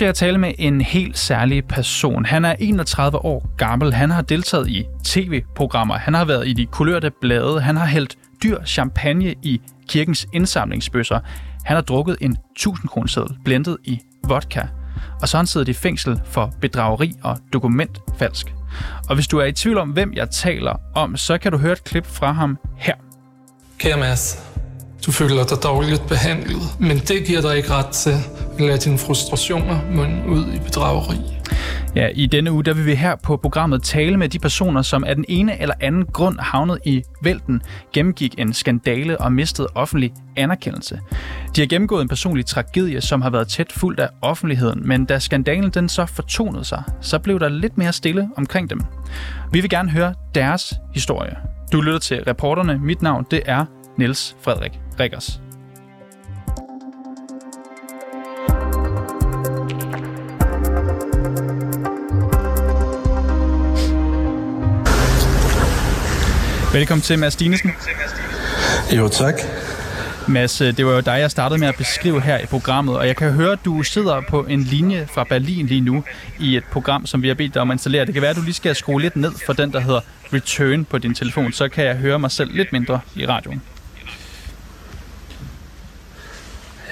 Skal jeg tale med en helt særlig person. Han er 31 år gammel. Han har deltaget i tv-programmer. Han har været i de kulørte blade. Han har hældt dyr champagne i kirkens indsamlingsbøsser. Han har drukket en 1000 kroneseddel blendet i vodka. Og så har han siddet i fængsel for bedrageri og dokumentfalsk. Og hvis du er i tvivl om, hvem jeg taler om, så kan du høre et klip fra ham her. Kære Mads, du føler dig dårligt behandlet, men det giver dig ikke ret til at lade dine frustrationer munde ud i bedrageri. Ja, i denne uge der vil vi her på programmet tale med de personer, som af den ene eller anden grund havnet i vælten, gennemgik en skandale og mistede offentlig anerkendelse. De har gennemgået en personlig tragedie, som har været tæt fuldt af offentligheden, men da skandalen den så fortonede sig, så blev der lidt mere stille omkring dem. Vi vil gerne høre deres historie. Du lytter til reporterne. Mit navn det er Niels Frederik Rikkers. Velkommen til, Mads Dinesen. Jo, tak. Mads, øh, det var jo dig, jeg startede med at beskrive her i programmet, og jeg kan høre, at du sidder på en linje fra Berlin lige nu i et program, som vi har bedt dig om at installere. Det kan være, at du lige skal skrue lidt ned for den, der hedder Return på din telefon, så kan jeg høre mig selv lidt mindre i radioen.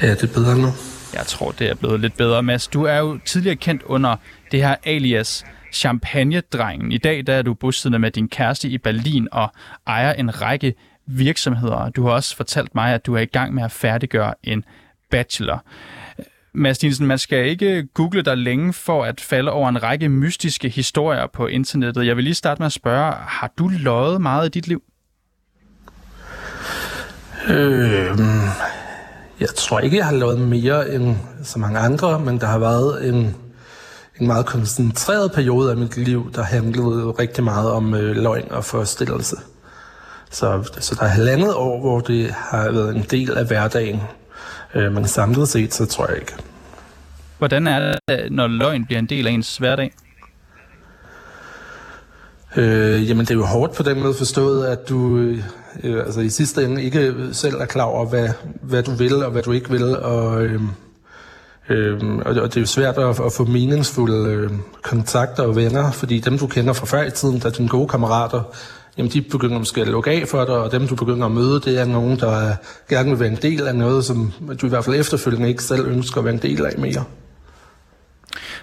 Ja, det er bedre nu. Jeg tror, det er blevet lidt bedre. Mads, du er jo tidligere kendt under det her alias Champagne-drengen. I dag der er du bosiddende med din kæreste i Berlin og ejer en række virksomheder. Du har også fortalt mig, at du er i gang med at færdiggøre en bachelor. Mads Dinesen, man skal ikke google dig længe for at falde over en række mystiske historier på internettet. Jeg vil lige starte med at spørge, har du løjet meget i dit liv? Øh, jeg tror ikke, jeg har lavet mere end så mange andre, men der har været en, en meget koncentreret periode af mit liv, der handlede rigtig meget om øh, løgn og forestillelse. Så, så der er halvandet år, hvor det har været en del af hverdagen. Øh, men samlet set, så tror jeg ikke. Hvordan er det, når løgn bliver en del af ens hverdag? Øh, jamen, det er jo hårdt på den måde forstået, at du øh, altså i sidste ende ikke selv er klar over, hvad, hvad du vil og hvad du ikke vil. Og, øh, øh, og det er jo svært at, at få meningsfulde øh, kontakter og venner, fordi dem, du kender fra før i tiden, der er dine gode kammerater, jamen de begynder måske at lukke af for dig, og dem, du begynder at møde, det er nogen, der gerne vil være en del af noget, som du i hvert fald efterfølgende ikke selv ønsker at være en del af mere.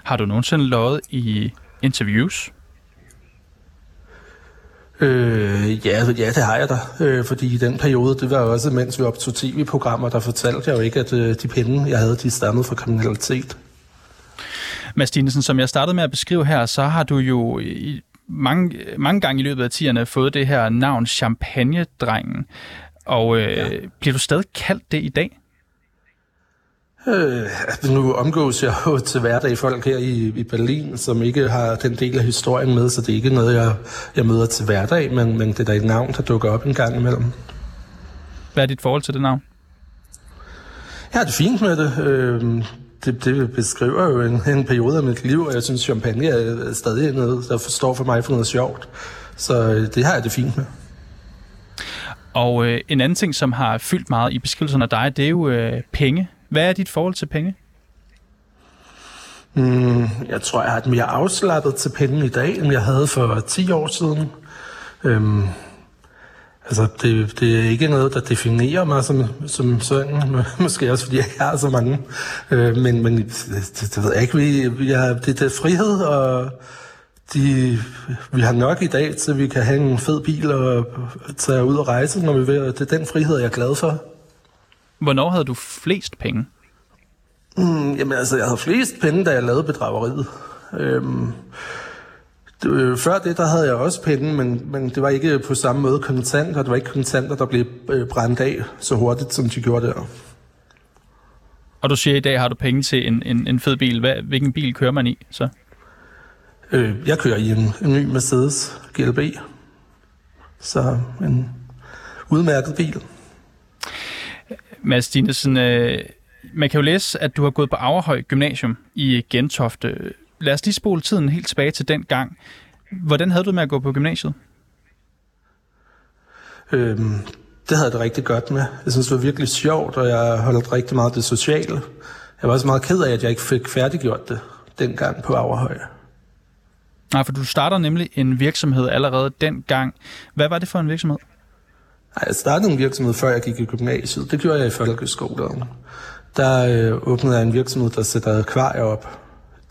Har du nogensinde løjet i interviews? Øh, ja, ja, det har jeg da. Øh, fordi i den periode, det var også, mens vi optog tv-programmer, der fortalte jeg jo ikke, at øh, de penge, jeg havde, de stammede fra kriminalitet. Mads Dinesen, som jeg startede med at beskrive her, så har du jo i mange, mange gange i løbet af tiderne fået det her navn Champagne-drengen. Og øh, ja. bliver du stadig kaldt det i dag? Øh, nu omgås jeg jo til hverdag folk her i, i Berlin, som ikke har den del af historien med, så det er ikke noget, jeg, jeg møder til hverdag, men, men det er da et navn, der dukker op en gang imellem. Hvad er dit forhold til det navn? Jeg har det fint med det. Øh, det, det beskriver jo en, en periode af mit liv, og jeg synes, champagne er stadig noget, der forstår for mig for noget sjovt. Så øh, det har jeg det fint med. Og øh, en anden ting, som har fyldt meget i beskrivelsen af dig, det er jo øh, penge. Hvad er dit forhold til penge? Mm, jeg tror, jeg har et mere afslappet til penge i dag, end jeg havde for 10 år siden. Øhm, altså, det, det er ikke noget, der definerer mig som, som sådan. Måske også, fordi jeg ikke har så mange. Øh, men men det, det ved jeg ikke. Vi, jeg, det, det er frihed, og de, vi har nok i dag til, vi kan have en fed bil og tage ud og rejse, når vi vil. Det er den frihed, jeg er glad for. Hvornår havde du flest penge? Mm, jamen altså, jeg havde flest penge, da jeg lavede bedrageriet. Øhm, det, øh, før det, der havde jeg også penge, men, men det var ikke på samme måde kontanter. Det var ikke kontanter, der blev øh, brændt af så hurtigt, som de gjorde der. Og du siger, at i dag har du penge til en, en, en fed bil. Hvad, hvilken bil kører man i så? Øh, jeg kører i en, en ny Mercedes GLB. Så en udmærket bil. Mads Dinesen, øh, man kan jo læse, at du har gået på Averhøj Gymnasium i Gentofte. Lad os lige spole tiden helt tilbage til den gang. Hvordan havde du med at gå på gymnasiet? Øhm, det havde jeg det rigtig godt med. Jeg synes, det var virkelig sjovt, og jeg holdt rigtig meget det sociale. jeg var også meget ked af, at jeg ikke fik færdiggjort det dengang på Averhøj. Nej, for du starter nemlig en virksomhed allerede dengang. Hvad var det for en virksomhed? Nej, jeg startede en virksomhed, før jeg gik i gymnasiet. Det gjorde jeg i folkeskolen. Der øh, åbnede jeg en virksomhed, der sætter akvarier op.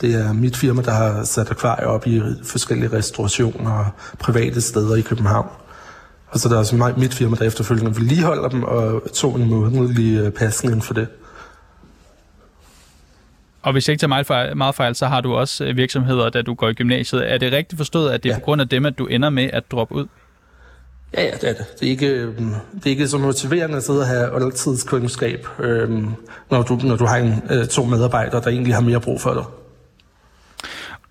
Det er mit firma, der har sat akvarier op i forskellige restaurationer og private steder i København. Og så er der også mig, mit firma, der efterfølgende vedligeholder dem og tog en månedlig øh, pasning for det. Og hvis jeg ikke tager meget fejl, meget fejl, så har du også øh, virksomheder, da du går i gymnasiet. Er det rigtigt forstået, at det er ja. på grund af dem, at du ender med at droppe ud? Ja, ja, det er det. Det er ikke, øhm, det er ikke så motiverende at sidde og have oldtidskundskab, øhm, når, du, når du har en, øh, to medarbejdere, der egentlig har mere brug for dig.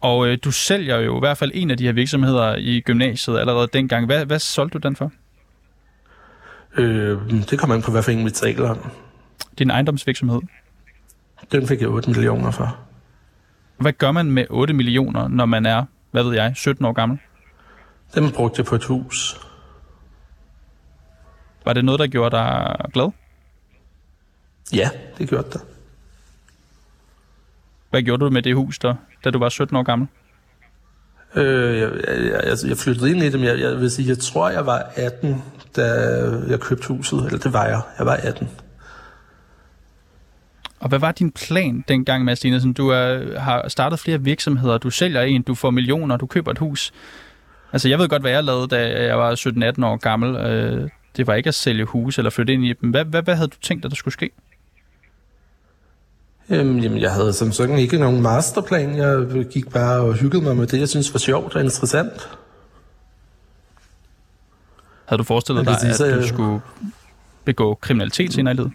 Og øh, du sælger jo i hvert fald en af de her virksomheder i gymnasiet allerede dengang. Hvad, hvad solgte du den for? Øh, det kommer an på, hvad for en vi taler om. Din ejendomsvirksomhed? Den fik jeg 8 millioner for. Hvad gør man med 8 millioner, når man er, hvad ved jeg, 17 år gammel? Den brugte jeg på et hus. Var det noget, der gjorde dig glad? Ja, det gjorde det. Hvad gjorde du med det hus, der, da du var 17 år gammel? Øh, jeg, jeg, jeg, jeg flyttede ind i det, men jeg, jeg vil sige, jeg tror, jeg var 18, da jeg købte huset. Eller det var jeg. Jeg var 18. Og hvad var din plan dengang, Mads Dinesen? Du er, har startet flere virksomheder, du sælger en, du får millioner, du køber et hus. Altså, jeg ved godt, hvad jeg lavede, da jeg var 17-18 år gammel. Det var ikke at sælge hus eller flytte ind i dem. Hvad, hvad, hvad havde du tænkt, at der skulle ske? Øhm, jamen, jeg havde som sådan ikke nogen masterplan. Jeg gik bare og hyggede mig med det, jeg synes var sjovt og interessant. Havde du forestillet dig, sige, at du skulle begå kriminalitet senere i livet?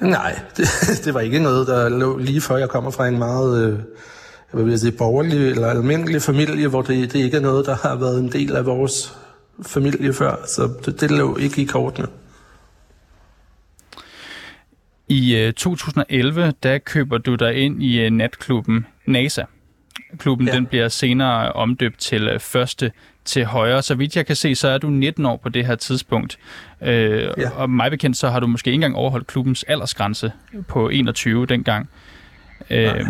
Nej, det, det var ikke noget, der lå lige før jeg kommer fra en meget øh, jeg vil sige, borgerlig eller almindelig familie, hvor det, det ikke er noget, der har været en del af vores familie før. Så det, det lå ikke i kortene. I øh, 2011, der køber du dig ind i øh, natklubben NASA. Klubben ja. den bliver senere omdøbt til øh, første til højre. Så vidt jeg kan se, så er du 19 år på det her tidspunkt. Øh, ja. Og mig bekendt, så har du måske ikke engang overholdt klubbens aldersgrænse på 21 dengang. Øh,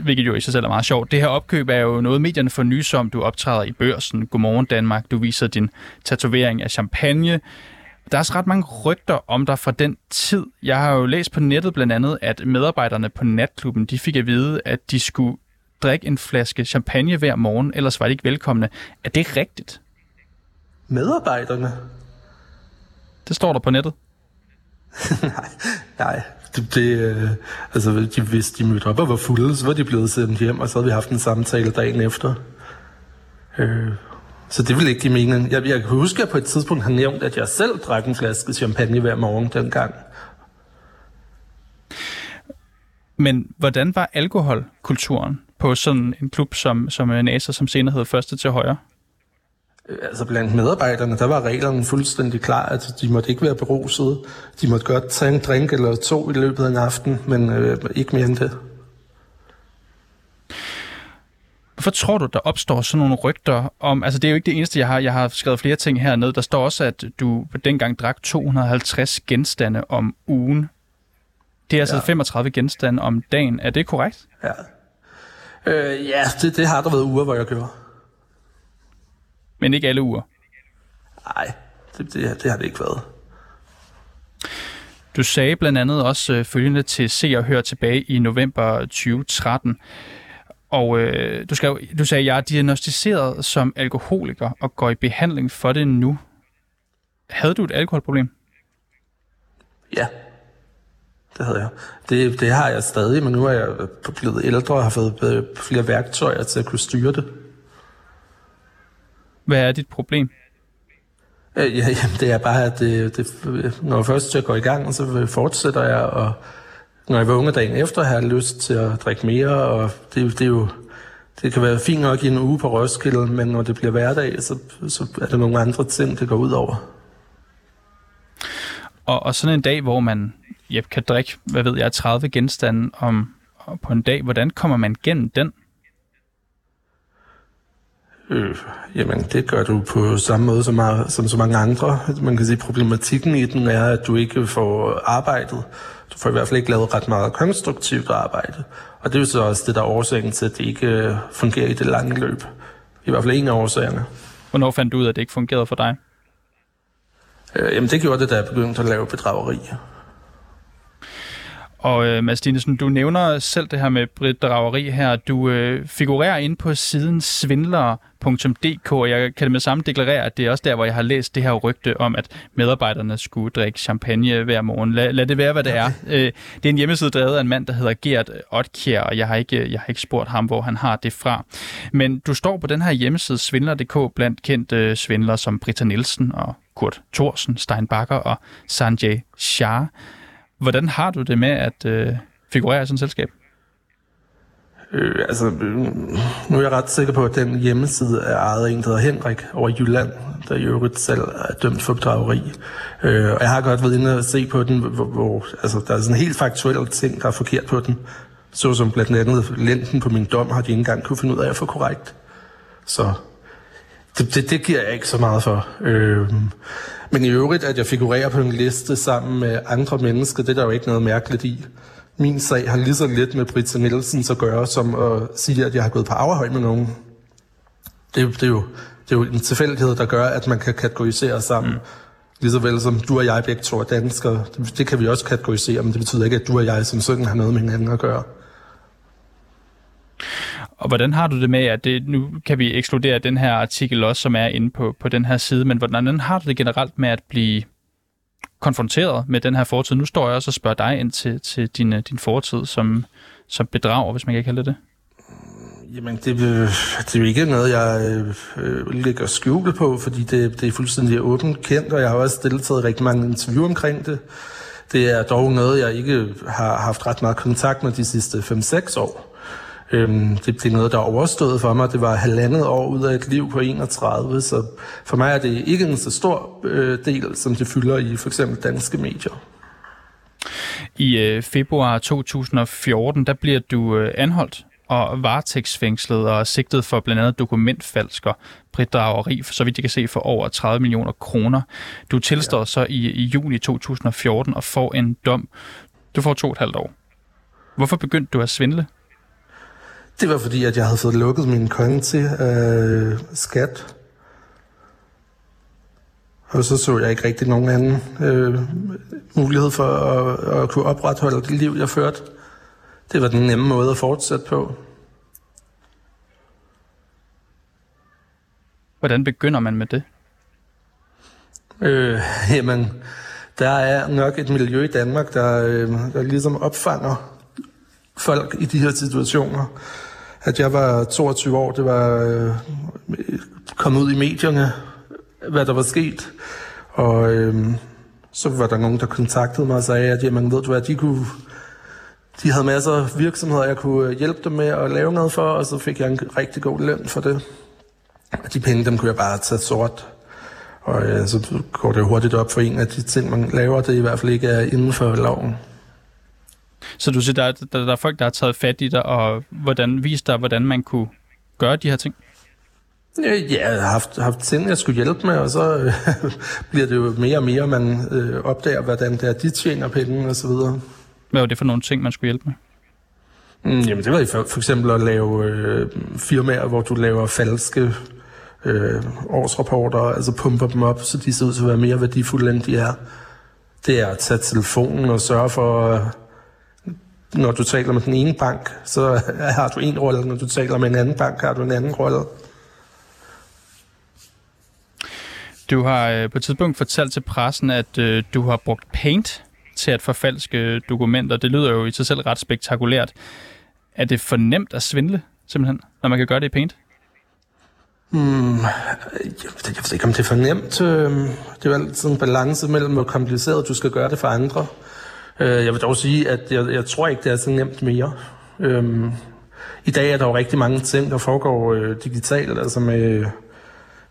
hvilket jo i sig selv er meget sjovt. Det her opkøb er jo noget, medierne får nys om. Du optræder i børsen. Godmorgen Danmark. Du viser din tatovering af champagne. Der er også ret mange rygter om dig fra den tid. Jeg har jo læst på nettet blandt andet, at medarbejderne på natklubben, de fik at vide, at de skulle drikke en flaske champagne hver morgen, ellers var de ikke velkomne. Er det rigtigt? Medarbejderne? Det står der på nettet. nej, nej. Det, det, øh, altså, de, hvis de mødte op og var fulde, så var de blevet sendt hjem, og så havde vi haft en samtale dagen efter. Øh, så det ville ikke give mening. Jeg, jeg kan huske, at jeg på et tidspunkt har nævnt, at jeg selv drak en flaske champagne hver morgen dengang. Men hvordan var alkoholkulturen på sådan en klub som, som øh, NASA, som senere hed Første til Højre? Øh, altså blandt medarbejderne, der var reglerne fuldstændig klar, at de måtte ikke være beruset. De måtte godt tage en drink eller to i løbet af en aften, men øh, ikke mere end det. Hvorfor tror du, der opstår sådan nogle rygter om, altså det er jo ikke det eneste, jeg har, jeg har skrevet flere ting hernede. Der står også, at du dengang drak 250 genstande om ugen. Det er altså ja. 35 genstande om dagen. Er det korrekt? Ja. Øh, ja, det, det har der været uger, hvor jeg gjorde. Men ikke alle uger? Nej, det, det, det har det ikke været. Du sagde blandt andet også øh, følgende til Se og Hør tilbage i november 2013. Og øh, du, skrev, du sagde, at jeg er diagnostiseret som alkoholiker og går i behandling for det nu. Havde du et alkoholproblem? Ja, det havde jeg. Det, det har jeg stadig, men nu er jeg blevet ældre og har fået øh, flere værktøjer til at kunne styre det. Hvad er dit problem? Øh, ja, jamen, det er bare, at det, det, når først jeg går i gang, så fortsætter jeg, og når jeg var unge dagen efter, har jeg lyst til at drikke mere, og det, det er jo det kan være fint nok i en uge på Roskilde, men når det bliver hverdag, så, så er der nogle andre ting, det går ud over. Og, og sådan en dag, hvor man ja, kan drikke, hvad ved jeg, 30 genstande om, på en dag, hvordan kommer man gennem den? Øh, jamen, det gør du på samme måde som, som så mange andre. Man kan sige, problematikken i den er, at du ikke får arbejdet. du får i hvert fald ikke lavet ret meget konstruktivt arbejde. Og det er jo så også det, der er årsagen til, at det ikke øh, fungerer i det lange løb. I hvert fald en af årsagerne. Hvornår fandt du ud af, at det ikke fungerede for dig? Øh, jamen det gjorde det, da jeg begyndte at lave bedrageri. Og øh, Mads Dinesen, du nævner selv det her med bedrageri her. Du øh, figurerer ind på siden svindlere.dk, og jeg kan det med samme deklarere, at det er også der, hvor jeg har læst det her rygte om, at medarbejderne skulle drikke champagne hver morgen. Lad, lad det være, hvad det er. Øh, det er en hjemmeside drevet af en mand, der hedder Gert Otkjær, og jeg har, ikke, jeg har ikke spurgt ham, hvor han har det fra. Men du står på den her hjemmeside svindler.dk blandt kendte øh, svindlere som Britta Nielsen og Kurt Thorsen, Stein Bakker og Sanjay Shah. Hvordan har du det med at øh, figurere i sådan et selskab? Øh, altså, øh, nu er jeg ret sikker på, at den hjemmeside er ejet af en, der hedder Henrik over i Jylland, der i øvrigt selv er dømt for bedrageri. Øh, og jeg har godt været inde og se på den, hvor, hvor altså, der er sådan helt faktuelle ting, der er forkert på den. Så som blandt andet lænden på min dom har de ikke engang kunne finde ud af at få korrekt. Så det, det, det giver jeg ikke så meget for. Øh, men i øvrigt, at jeg figurerer på en liste sammen med andre mennesker, det er der jo ikke noget mærkeligt i. Min sag har lige så lidt med Britta Nielsen at gøre, som at sige, at jeg har gået på afhøj med nogen. Det, det, er jo, det er jo en tilfældighed, der gør, at man kan kategorisere sammen. Mm. Ligeså vel som du og jeg begge to er danskere. Det, det kan vi også kategorisere, men det betyder ikke, at du og jeg som sådan har noget med hinanden at gøre. Og hvordan har du det med, at det, nu kan vi ekskludere den her artikel også, som er inde på, på den her side, men hvordan har du det generelt med at blive konfronteret med den her fortid? Nu står jeg også og spørger dig ind til, til din, øh, din fortid som, som bedrager, hvis man kan kalde det Jamen, det, øh, det er jo ikke noget, jeg øh, lægger skjul på, fordi det, det er fuldstændig åbent kendt, og jeg har også deltaget rigtig mange interview omkring det. Det er dog noget, jeg ikke har haft ret meget kontakt med de sidste 5-6 år. Øhm, det, blev noget, der overstået for mig. Det var halvandet år ud af et liv på 31, så for mig er det ikke en så stor øh, del, som det fylder i for eksempel danske medier. I øh, februar 2014, der bliver du øh, anholdt og varetægtsfængslet og sigtet for blandt andet dokumentfalsker, bedrageri, så vidt jeg kan se, for over 30 millioner kroner. Du tilstår ja. så i, i juni 2014 og får en dom. Du får to og et halvt år. Hvorfor begyndte du at svindle? Det var fordi, at jeg havde fået lukket min konto af øh, skat. Og så så jeg ikke rigtig nogen anden øh, mulighed for at, at kunne opretholde det liv, jeg førte. Det var den nemme måde at fortsætte på. Hvordan begynder man med det? Øh, jamen, der er nok et miljø i Danmark, der, øh, der ligesom opfanger folk i de her situationer. At jeg var 22 år, det var øh, kommet ud i medierne, hvad der var sket. Og øh, så var der nogen, der kontaktede mig og sagde, at jamen, ved du hvad, de kunne de havde masser af virksomheder, jeg kunne øh, hjælpe dem med at lave noget for, og så fik jeg en rigtig god løn for det. Og de penge, dem kunne jeg bare tage sort. Og øh, så går det hurtigt op for en af de ting, man laver, det i hvert fald ikke er inden for loven. Så du siger, der, der, der er folk, der har taget fat i dig, og hvordan, vist dig, hvordan man kunne gøre de her ting? Ja, jeg har haft, haft ting, jeg skulle hjælpe med, og så øh, bliver det jo mere og mere, man øh, opdager, hvordan det er, de tjener penge og så videre. Hvad var det for nogle ting, man skulle hjælpe med? Mm, jamen, det var for, for eksempel at lave øh, firmaer, hvor du laver falske øh, årsrapporter, altså pumper dem op, så de ser ud til at være mere værdifulde, end de er. Det er at tage telefonen og sørge for... Øh, når du taler med den ene bank, så har du en rolle, når du taler med en anden bank, har du en anden rolle. Du har øh, på et tidspunkt fortalt til pressen, at øh, du har brugt Paint til at forfalske dokumenter. Det lyder jo i sig selv ret spektakulært. Er det for nemt at svindle, simpelthen, når man kan gøre det i Paint? Hmm, jeg, ved ikke, om det er for nemt. Det er jo altid en balance mellem, hvor kompliceret du skal gøre det for andre. Øh, jeg vil dog sige, at jeg, jeg tror ikke, det er så nemt mere. Øhm, I dag er der jo rigtig mange ting, der foregår øh, digitalt, altså med,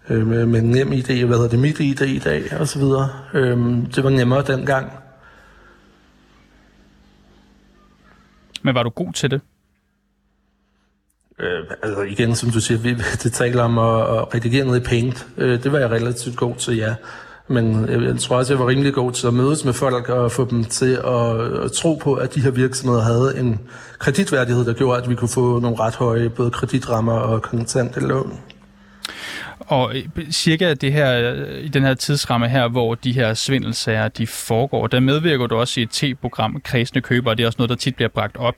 øh, med, med nem idé, hvad hedder det, mit idé i dag, og så videre. Øhm, det var nemmere dengang. Men var du god til det? Øh, altså igen, som du siger, vi det taler om at, at redigere noget i Paint. Øh, det var jeg relativt god til, ja. Men jeg tror også, jeg var rimelig god til at mødes med folk og få dem til at, at tro på, at de her virksomheder havde en kreditværdighed, der gjorde, at vi kunne få nogle ret høje både kreditrammer og kontante lån. Og øh, cirka det her, i den her tidsramme her, hvor de her svindelsager de foregår, der medvirker du også i et T-program, Kredsende Køber, og det er også noget, der tit bliver bragt op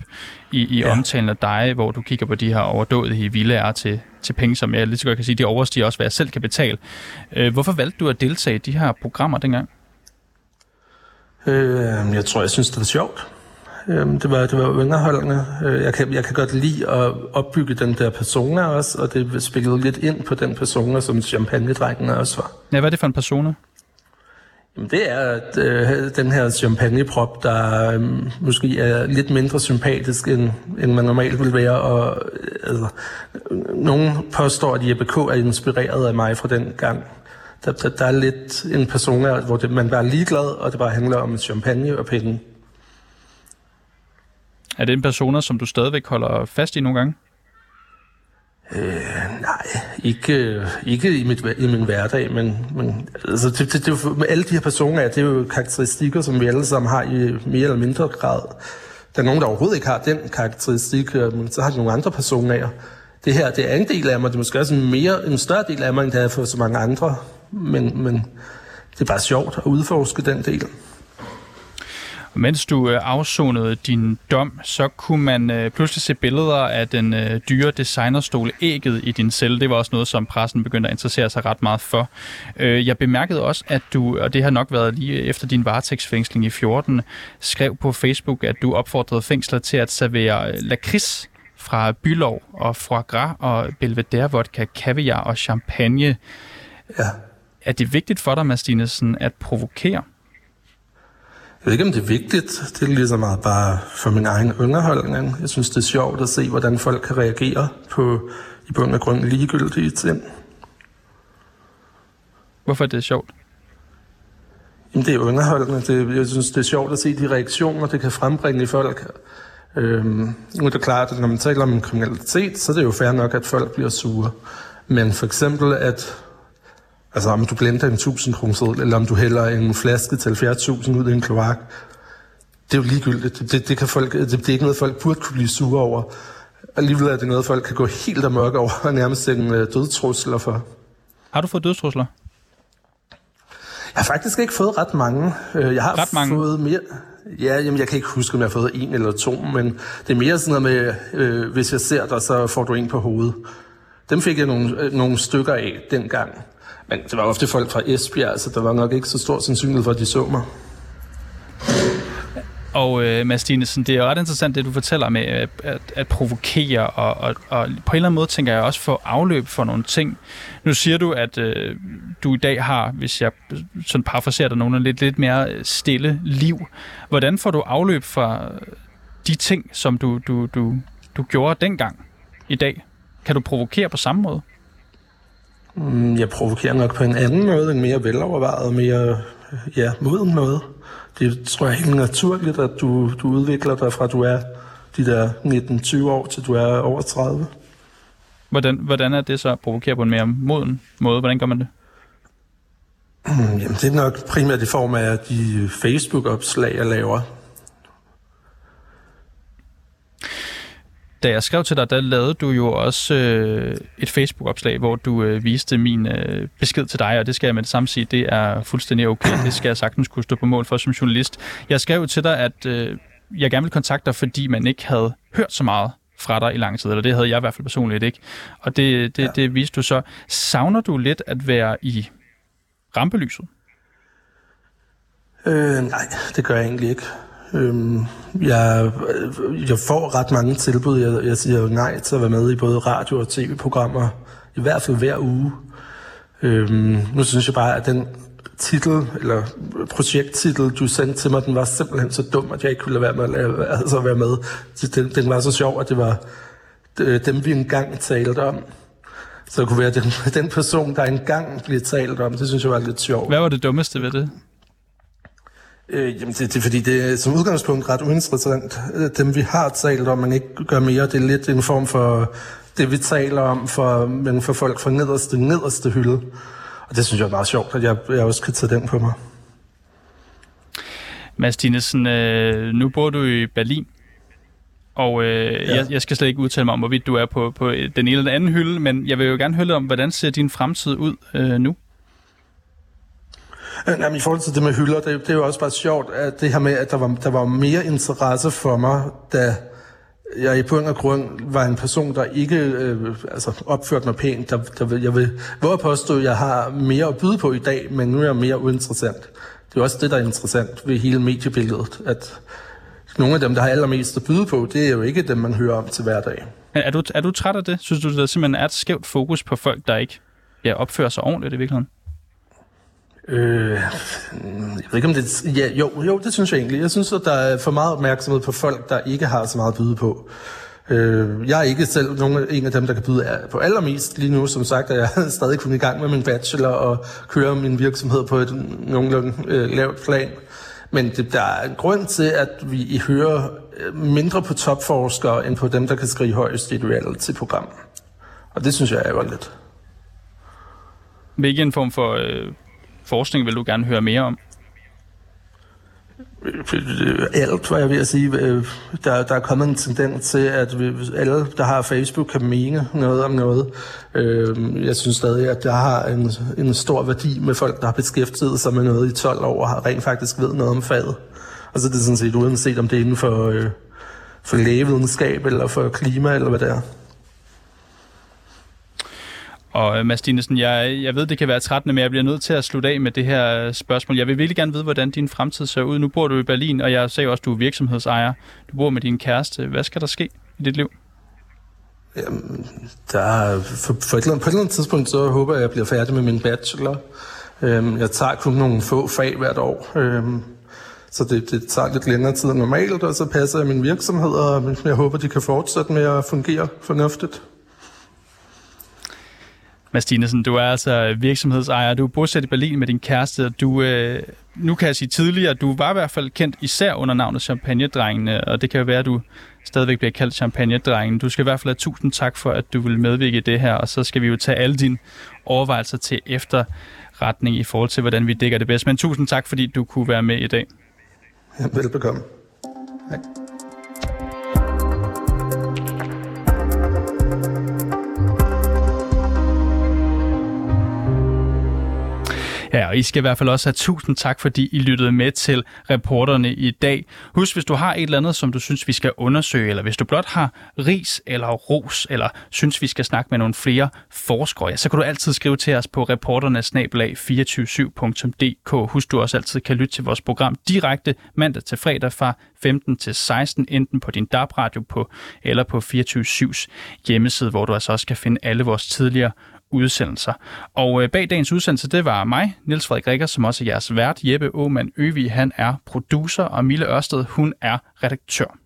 i, i ja. omtalen af dig, hvor du kigger på de her overdådige villager til, til penge, som jeg lige så godt kan sige, de overstiger også, hvad jeg selv kan betale. Øh, hvorfor valgte du at deltage i de her programmer dengang? Øh, jeg tror, jeg synes, det var sjovt. Øhm, det var, det var underholdende. Øh, jeg kan, jeg kan godt lide at opbygge den der persona også, og det spillede lidt ind på den persona, som champagne-drengen også var. Ja, hvad er det for en persona? Jamen, det er at, øh, den her champagneprop, der øh, måske er lidt mindre sympatisk, end, end man normalt vil være. Og, øh, altså, nogen påstår, at Jeppe K. er inspireret af mig fra den gang. Der, der, der er lidt en persona, hvor det, man bare er ligeglad, og det bare handler om champagne og penge. Er det en persona, som du stadigvæk holder fast i nogle gange? Øh, nej, ikke, øh, ikke i, mit, i min hverdag, men, men altså, det, det, det, med alle de her personer, det er jo karakteristikker, som vi alle sammen har i mere eller mindre grad. Der er nogen, der overhovedet ikke har den karakteristik, øh, men så har de nogle andre personer. Det her, det er en del af mig, det er måske også en, mere, en større del af mig, end det er for så mange andre, men, men det er bare sjovt at udforske den del. Mens du øh, afsonede din dom, så kunne man øh, pludselig se billeder af den øh, dyre designerstol ægget i din celle. Det var også noget, som pressen begyndte at interessere sig ret meget for. Jeg bemærkede også, at du, og det har nok været lige efter din varetægtsfængsling i 14, skrev på Facebook, at du opfordrede fængsler til at servere lakrids fra Bylov og foie gras og Belvedere vodka, kaviar og champagne. Ja. Er det vigtigt for dig, Mastinesen, at provokere? Jeg ved ikke, om det er vigtigt. Det er lige så meget bare for min egen underholdning. Jeg synes, det er sjovt at se, hvordan folk kan reagere på i bund og grund ligegyldige ting. Hvorfor er det sjovt? Jamen, det er underholdende. Det, jeg synes, det er sjovt at se de reaktioner, det kan frembringe i folk. Øhm, nu er det klart, at når man taler om kriminalitet, så er det jo fair nok, at folk bliver sure. Men for eksempel, at Altså om du glemte en 1000 kroner eller om du hælder en flaske til 70.000 ud i en kloak. Det er jo ligegyldigt. Det, det, det, kan folk, det, det er ikke noget, folk burde kunne blive sure over. Alligevel er det noget, folk kan gå helt amok over og nærmest en uh, dødstrusler for. Har du fået dødstrusler? Jeg har faktisk ikke fået ret mange. Øh, jeg har ret mange? fået mere... Ja, jamen, jeg kan ikke huske, om jeg har fået en eller to, men det er mere sådan noget med, øh, hvis jeg ser dig, så får du en på hovedet. Dem fik jeg nogle, øh, nogle stykker af dengang. Men det var ofte folk fra Esbjerg, så der var nok ikke så stor sandsynlighed for, at de så mig. Og øh, Mads Dinesen, det er ret interessant, det du fortæller med at, at, at provokere, og, og, og på en eller anden måde tænker jeg også få afløb for nogle ting. Nu siger du, at øh, du i dag har, hvis jeg sådan parafraserer dig nogen, lidt, lidt mere stille liv. Hvordan får du afløb fra de ting, som du, du, du, du gjorde dengang i dag? Kan du provokere på samme måde? Mm, jeg provokerer nok på en anden måde, en mere velovervejet, mere ja, moden måde. Det tror jeg er helt naturligt, at du, du udvikler dig fra, du er de der 19-20 år, til du er over 30. Hvordan, hvordan er det så at provokere på en mere moden måde? Hvordan gør man det? Mm, jamen, det er nok primært i form af de Facebook-opslag, jeg laver. Da jeg skrev til dig, der lavede du jo også øh, et Facebook-opslag, hvor du øh, viste min øh, besked til dig, og det skal jeg med det samme sige, det er fuldstændig okay. Det skal jeg sagtens kunne stå på mål for som journalist. Jeg skrev til dig, at øh, jeg gerne ville kontakte dig, fordi man ikke havde hørt så meget fra dig i lang tid, eller det havde jeg i hvert fald personligt ikke. Og det, det, ja. det viste du så. Savner du lidt at være i rampelyset? Øh, nej, det gør jeg egentlig ikke. Øhm, jeg, jeg får ret mange tilbud. Jeg, jeg siger nej til at være med i både radio- og tv-programmer, i hvert fald hver uge. Øhm, nu synes jeg bare, at den titel, eller projekttitel, du sendte til mig, den var simpelthen så dum, at jeg ikke kunne lade være med at, lave, altså være med. Den, den var så sjov, at det var øh, dem, vi engang talte om. Så det kunne være den, den person, der engang blev talt om. Det synes jeg var lidt sjovt. Hvad var det dummeste ved det? Øh, jamen, det, det er fordi, det er som udgangspunkt ret uinteressant. Dem, vi har talt om, man ikke gør mere, det er lidt en form for det, vi taler om for, men for folk fra nederste, nederste hylde. og det synes jeg er meget sjovt, at jeg, jeg også kan tage den på mig. Mads Dinesen, øh, nu bor du i Berlin, og øh, ja. jeg, jeg skal slet ikke udtale mig om, hvorvidt du er på, på den ene eller den anden hylde, men jeg vil jo gerne høre om, hvordan ser din fremtid ud øh, nu? Øh, Jamen, I forhold til det med hylder, det, det er jo også bare sjovt, at det her med, at der var, der var mere interesse for mig, da jeg i bund og grund var en person, der ikke øh, altså opførte mig pænt. Der, der, jeg vil hvor påstå, at jeg har mere at byde på i dag, men nu er jeg mere uinteressant. Det er også det, der er interessant ved hele mediebilledet, at nogle af dem, der har allermest at byde på, det er jo ikke dem, man hører om til hverdag. Er du, er du træt af det? Synes du, der simpelthen er et skævt fokus på folk, der ikke ja, opfører sig ordentligt i virkeligheden? Øh, jeg ved ikke om det... Ja, jo, jo, det synes jeg egentlig. Jeg synes, at der er for meget opmærksomhed på folk, der ikke har så meget at byde på. Øh, jeg er ikke selv nogen, en af dem, der kan byde på allermest lige nu. Som sagt, at jeg er stadig kun i gang med min bachelor og kører min virksomhed på et nogenlunde øh, lavt plan. Men det, der er en grund til, at vi hører øh, mindre på topforskere, end på dem, der kan skrive højst i et reality-program. Og det synes jeg er lidt. Hvilken form for øh, forskning vil du gerne høre mere om? alt, hvad jeg vil sige. Øh, der, der er kommet en tendens til, at vi, alle, der har Facebook, kan mene noget om noget. Øh, jeg synes stadig, at der har en, en stor værdi med folk, der har beskæftiget sig med noget i 12 år, og har rent faktisk ved noget om faget. Og så er det sådan set uanset, om det er inden for, øh, for lægevidenskab, eller for klima, eller hvad det er. Og øh, Mads Dinesen, jeg, jeg ved, det kan være trættende, men jeg bliver nødt til at slutte af med det her øh, spørgsmål. Jeg vil virkelig gerne vide, hvordan din fremtid ser ud. Nu bor du i Berlin, og jeg ser også, at du er virksomhedsejer. Du bor med din kæreste. Hvad skal der ske i dit liv? Jamen, der, for, for et eller andet, på et eller andet tidspunkt, så håber jeg, at jeg bliver færdig med min bachelor. Øhm, jeg tager kun nogle få fag hvert år. Øhm, så det, det tager lidt længere tid end normalt, og så passer jeg min virksomhed, og jeg håber, de kan fortsætte med at fungere fornuftigt. Mads Dinesen, du er altså virksomhedsejer, du er bosat i Berlin med din kæreste, du, øh, nu kan jeg sige tidligere, du var i hvert fald kendt især under navnet Champagnedrengene, og det kan jo være, at du stadigvæk bliver kaldt Champagnedrengen. Du skal i hvert fald have tusind tak for, at du vil medvirke i det her, og så skal vi jo tage alle dine overvejelser til efterretning i forhold til, hvordan vi dækker det bedst. Men tusind tak, fordi du kunne være med i dag. Ja, velbekomme. Hej. Ja, og I skal i hvert fald også have tusind tak, fordi I lyttede med til reporterne i dag. Husk, hvis du har et eller andet, som du synes, vi skal undersøge, eller hvis du blot har ris eller ros, eller synes, vi skal snakke med nogle flere forskere, ja, så kan du altid skrive til os på reporternesnabelag247.dk. Husk, du også altid kan lytte til vores program direkte mandag til fredag fra 15 til 16, enten på din DAB-radio på, eller på 24-7's hjemmeside, hvor du altså også kan finde alle vores tidligere udsendelser. Og øh, bag dagens udsendelse, det var mig, Niels Frederik Rikker, som også er jeres vært. Jeppe Aumann Øvig, han er producer, og Mille Ørsted, hun er redaktør.